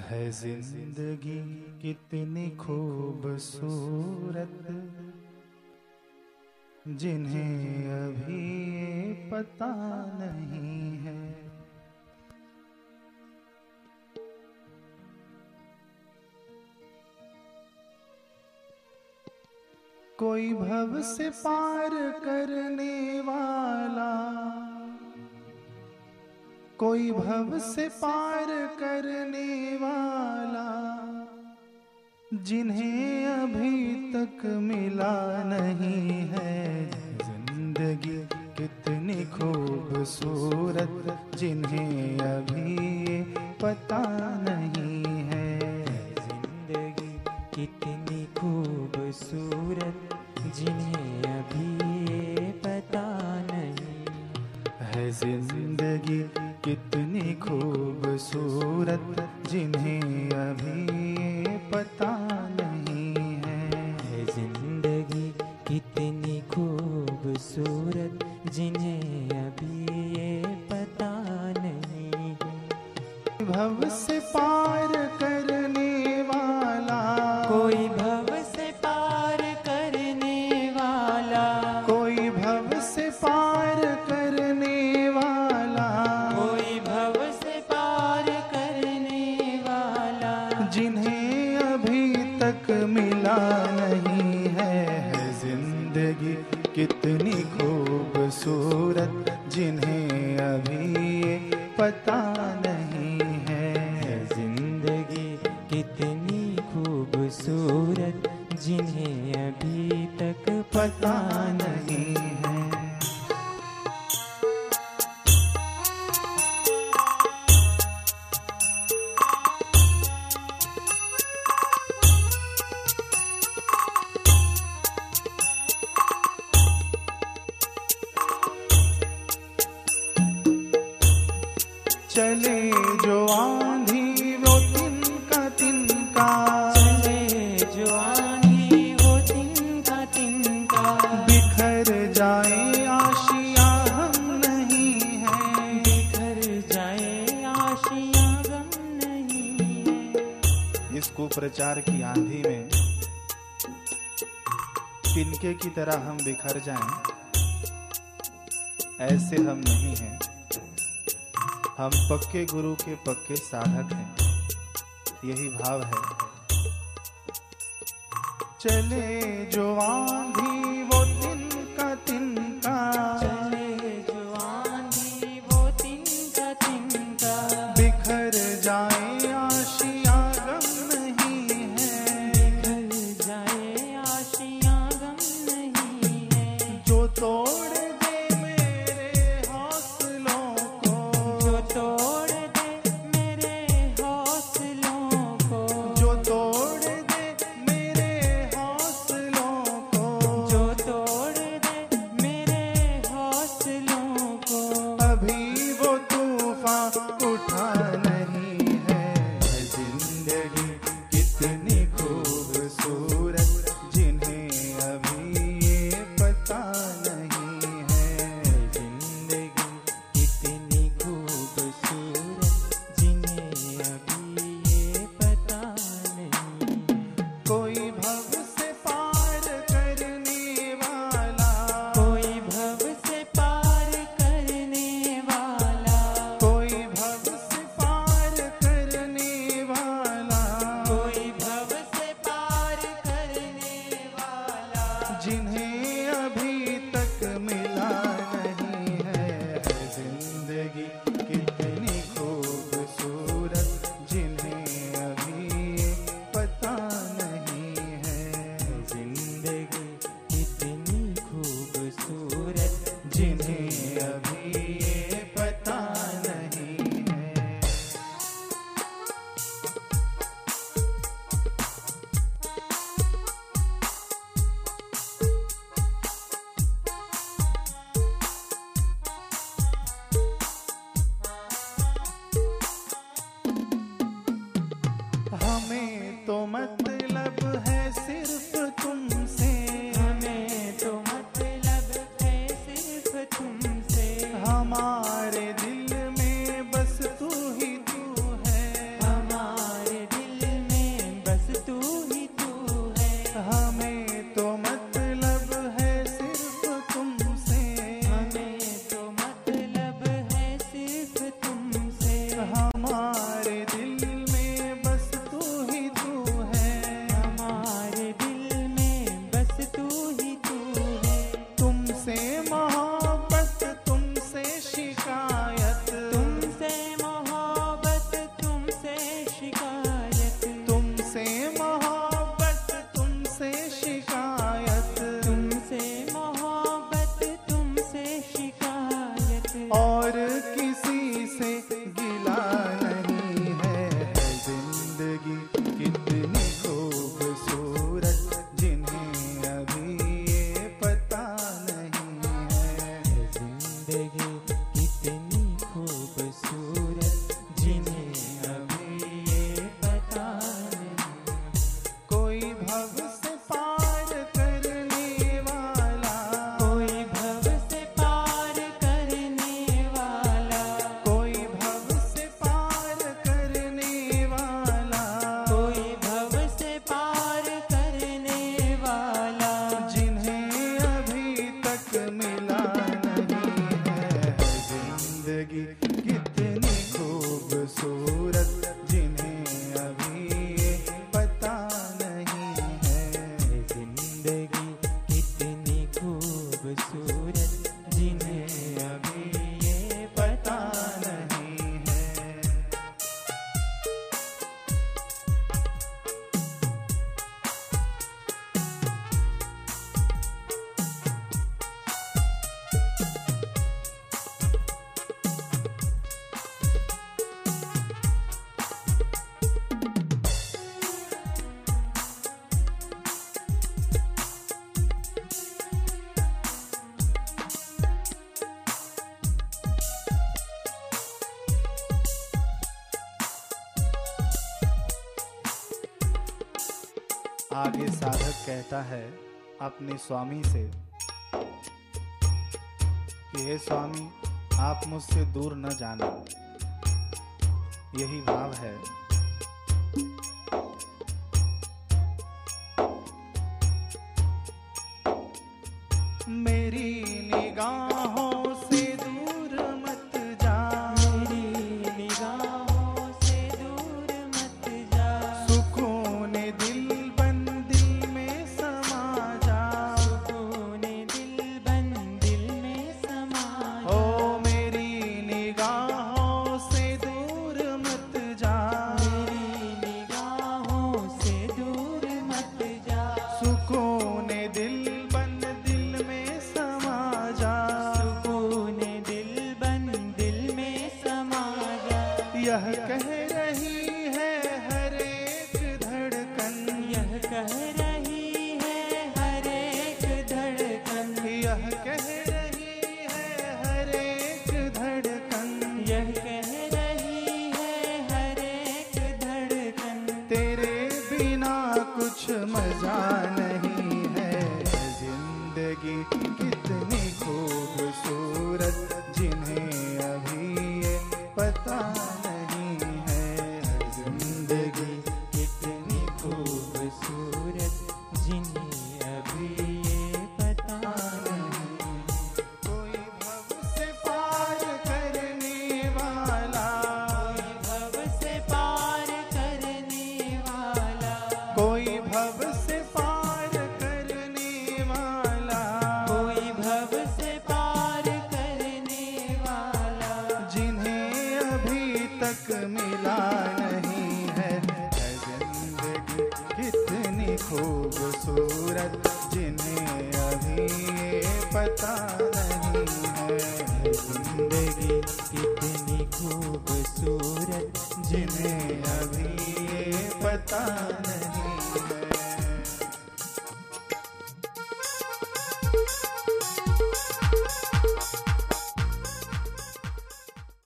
है ज़िंदगी कितनी खूबसूरत, जिन्हें अभी पता नहीं है। कोई भव से पार करने वाला कोई भव से पार करने वाला, जिन्हें अभी तक मिला नहीं है। ज़िंदगी कितनी खूबसूरत, जिन्हें अभी पता नहीं है। ज़िंदगी कितनी खूबसूरत, जिन्हें अभी पता नहीं है। ज़िंदगी कितनी खूबसूरत जिन्हें अभी पता नहीं है। ज़िंदगी कितनी खूबसूरत जिन्हें अभी ये पता नहीं है। भव से पार जिन्हें अभी तक मिला नहीं है है ज़िंदगी कितनी खूबसूरत, जिन्हें अभी पता नहीं है ज़िंदगी कितनी खूबसूरत, जिन्हें अभी तक पता नहीं चले जो आंधी वो तिनका तिनका। चले जो आंधी हो तिनका तिनका। बिखर जाए आशिया हम नहीं है। बिखर जाए आशियाँ गम नहीं है। इस कुप्रचार की आंधी में तिनके की तरह हम बिखर जाएँ ऐसे हम नहीं हैं। हम पक्के गुरु के पक्के साधक हैं। यही भाव है। चले जो आंधी आगे साधक कहता है अपने स्वामी से कि हे स्वामी, आप मुझसे दूर न जाना। यही भाव है। मेरी निगाहों यह कह रही है हर एक धड़कन। यह कह रही है हर एक धड़कन। यह कह रही है हर एक धड़कन। यह कह रही है हर एक धड़कन। तेरे बिना कुछ मज़ा नहीं है। ज़िंदगी कितनी खूब मिला नहीं है। ज़िंदगी कितनी खूबसूरत, जिन्हें अभी पता नहीं है। ज़िंदगी कितनी खूबसूरत, जिन्हें अभी पता नहीं